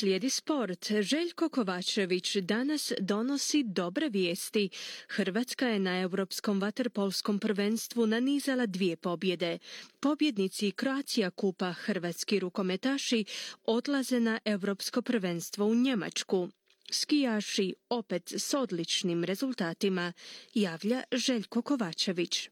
Slijedi sport. Željko Kovačević danas donosi dobre vijesti. Hrvatska je na Europskom vaterpolskom prvenstvu nanizala dvije pobjede. Pobjednici Kroacija Kupa hrvatski rukometaši odlaze na Europsko prvenstvo u Njemačku. Skijaši opet s odličnim rezultatima, javlja Željko Kovačević.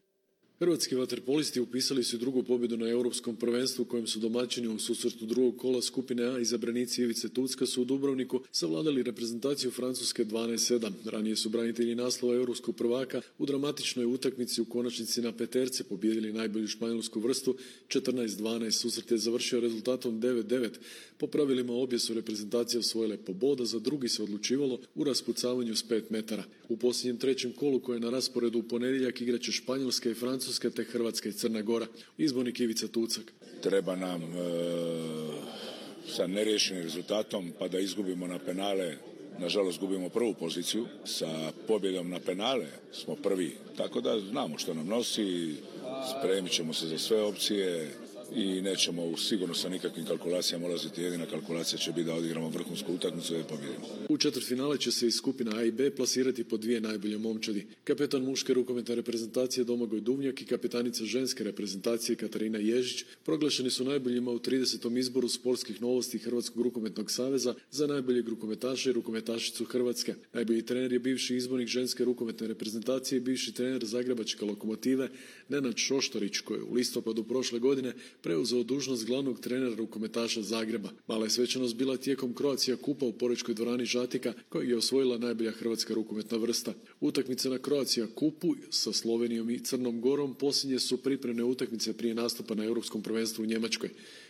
Hrvatski vaterpolisti upisali su drugu pobjedu na europskom prvenstvu kojem su domaćini u susretu drugog kola skupine A izabranici Ivice Tucka su u Dubrovniku savladali reprezentaciju Francuske 12-7. Ranije su branitelji naslova europskog prvaka u dramatičnoj utakmici u konačnici na peterce pobjedili najbolju španjolsku vrstu 14-12. Susret je završio rezultatom 9-9. Po pravilima obje su reprezentacije osvojile po boda, za drugi se odlučivalo u raspucavanju s 5 metara. U posljednjem trećem kolu koje je na rasporedu u ponedjeljak igraće Španjolska i Francuska Francuska te Hrvatska i Crna Gora. Izbornik Ivica Tucak. Treba nam e, sa neriješenim rezultatom pa da izgubimo na penale Nažalost gubimo prvu poziciju, sa pobjedom na penale smo prvi, tako da znamo što nam nosi, spremit ćemo se za sve opcije, i nećemo sigurno sa nikakvim kalkulacijama ulaziti. Jedina kalkulacija će biti da odigramo vrhunsku utakmicu i pobjedimo. U četvrtfinale će se iz skupina A i B plasirati po dvije najbolje momčadi. Kapetan muške rukometne reprezentacije Domagoj Duvnjak i kapetanica ženske reprezentacije Katarina Ježić proglašeni su najboljima u 30. izboru sportskih novosti Hrvatskog rukometnog saveza za najboljeg rukometaša i rukometašicu Hrvatske. Najbolji trener je bivši izbornik ženske rukometne reprezentacije i bivši trener Zagrebačke lokomotive Nenad Šoštorić koji je u listopadu prošle godine preuzeo dužnost glavnog trenera rukometaša Zagreba. Mala je svečanost bila tijekom Kroacija kupa u Porečkoj dvorani Žatika kojeg je osvojila najbolja hrvatska rukometna vrsta. Utakmice na Kroacija kupu sa Slovenijom i Crnom Gorom posljednje su pripremne utakmice prije nastupa na Europskom prvenstvu u Njemačkoj.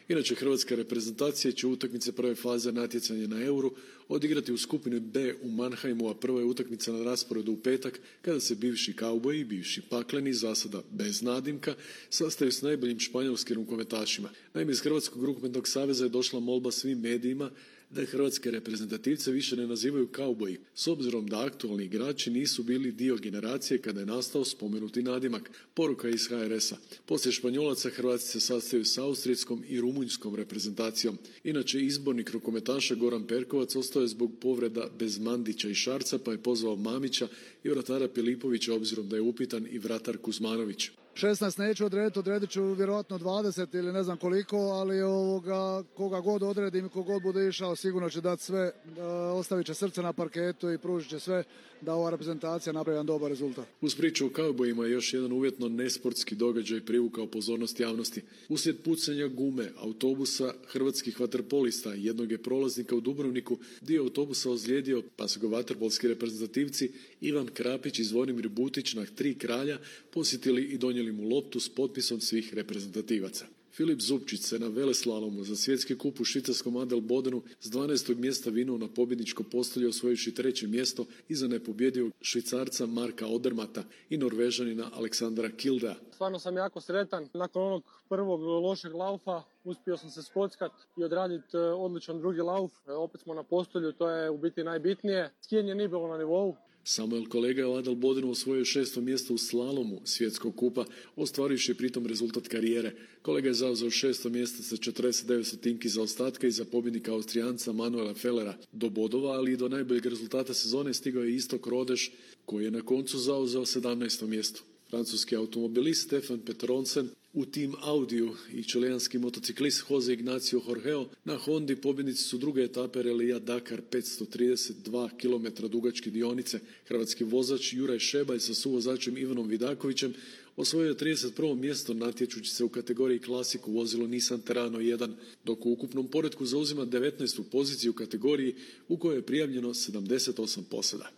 Inače, hrvatska reprezentacija će utakmice prve faze natjecanja na Euru odigrati u skupini B u Mannheimu, a prva je utakmica na rasporedu u petak kada se bivši kauboji i bivši pakleni, zasada bez nadimka, sastaju s najboljim španjolskim rukometašima. Naime, iz Hrvatskog rukometnog saveza je došla molba svim medijima da hrvatske reprezentativce više ne nazivaju kauboji, s obzirom da aktualni igrači nisu bili dio generacije kada je nastao spomenuti nadimak. Poruka iz HRS-a. Poslije Španjolaca Hrvatski se sastaju s austrijskom i rumunjskom reprezentacijom. Inače, izbornik rukometaša Goran Perkovac ostao je zbog povreda bez Mandića i Šarca, pa je pozvao Mamića i vratara Pilipovića obzirom da je upitan i vratar Kuzmanović. 16 neću odrediti, odredit ću vjerojatno 20 ili ne znam koliko, ali ovoga, koga god odredim i kogod bude išao sigurno će dati sve, e, ostavit će srce na parketu i pružit će sve da ova reprezentacija napravi jedan dobar rezultat. Uz priču o kaubojima je još jedan uvjetno nesportski događaj privukao pozornost javnosti. Uslijed pucanja gume autobusa hrvatskih vaterpolista jednog je prolaznika u Dubrovniku dio autobusa ozlijedio pa su ga vaterpolski reprezentativci Ivan Krapić i Zvonimir Butić na tri kralja posjetili i donijeli mu loptu s potpisom svih reprezentativaca. Filip Zupčić se na veleslalomu za svjetski kup u švicarskom Adel Bodenu s 12. mjesta vinuo na pobjedničko postolje osvojujući treće mjesto iza nepobjedio švicarca Marka Odermata i norvežanina Aleksandra Kilda. Stvarno sam jako sretan. Nakon onog prvog lošeg laufa uspio sam se skockat i odraditi e, odličan drugi lauf. E, opet smo na postolju, to je u biti najbitnije. Skijanje nije bilo na nivou, Samuel kolega je u Adel Bodenu osvojio šesto mjesto u slalomu svjetskog kupa, ostvarivši pritom rezultat karijere. Kolega je zauzeo šesto mjesto sa 49 stotinki za ostatka i za pobjednika Austrijanca Manuela Fellera. Do bodova, ali i do najboljeg rezultata sezone stigao je Istok Rodeš, koji je na koncu zauzeo 17. mjesto. Francuski automobilist Stefan Petronsen u tim Audiju i čelijanski motociklist Jose Ignacio Jorgeo na Hondi pobjednici su druge etape relija Dakar 532 km dugačke dionice. Hrvatski vozač Juraj Šebaj sa suvozačem Ivanom Vidakovićem osvojio je 31. mjesto natječući se u kategoriji klasiku vozilo Nissan Terrano 1, dok u ukupnom poredku zauzima 19. poziciju u kategoriji u kojoj je prijavljeno 78 posada.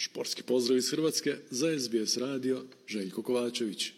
Športski pozdrav iz Hrvatske za SBS radio Željko Kovačević.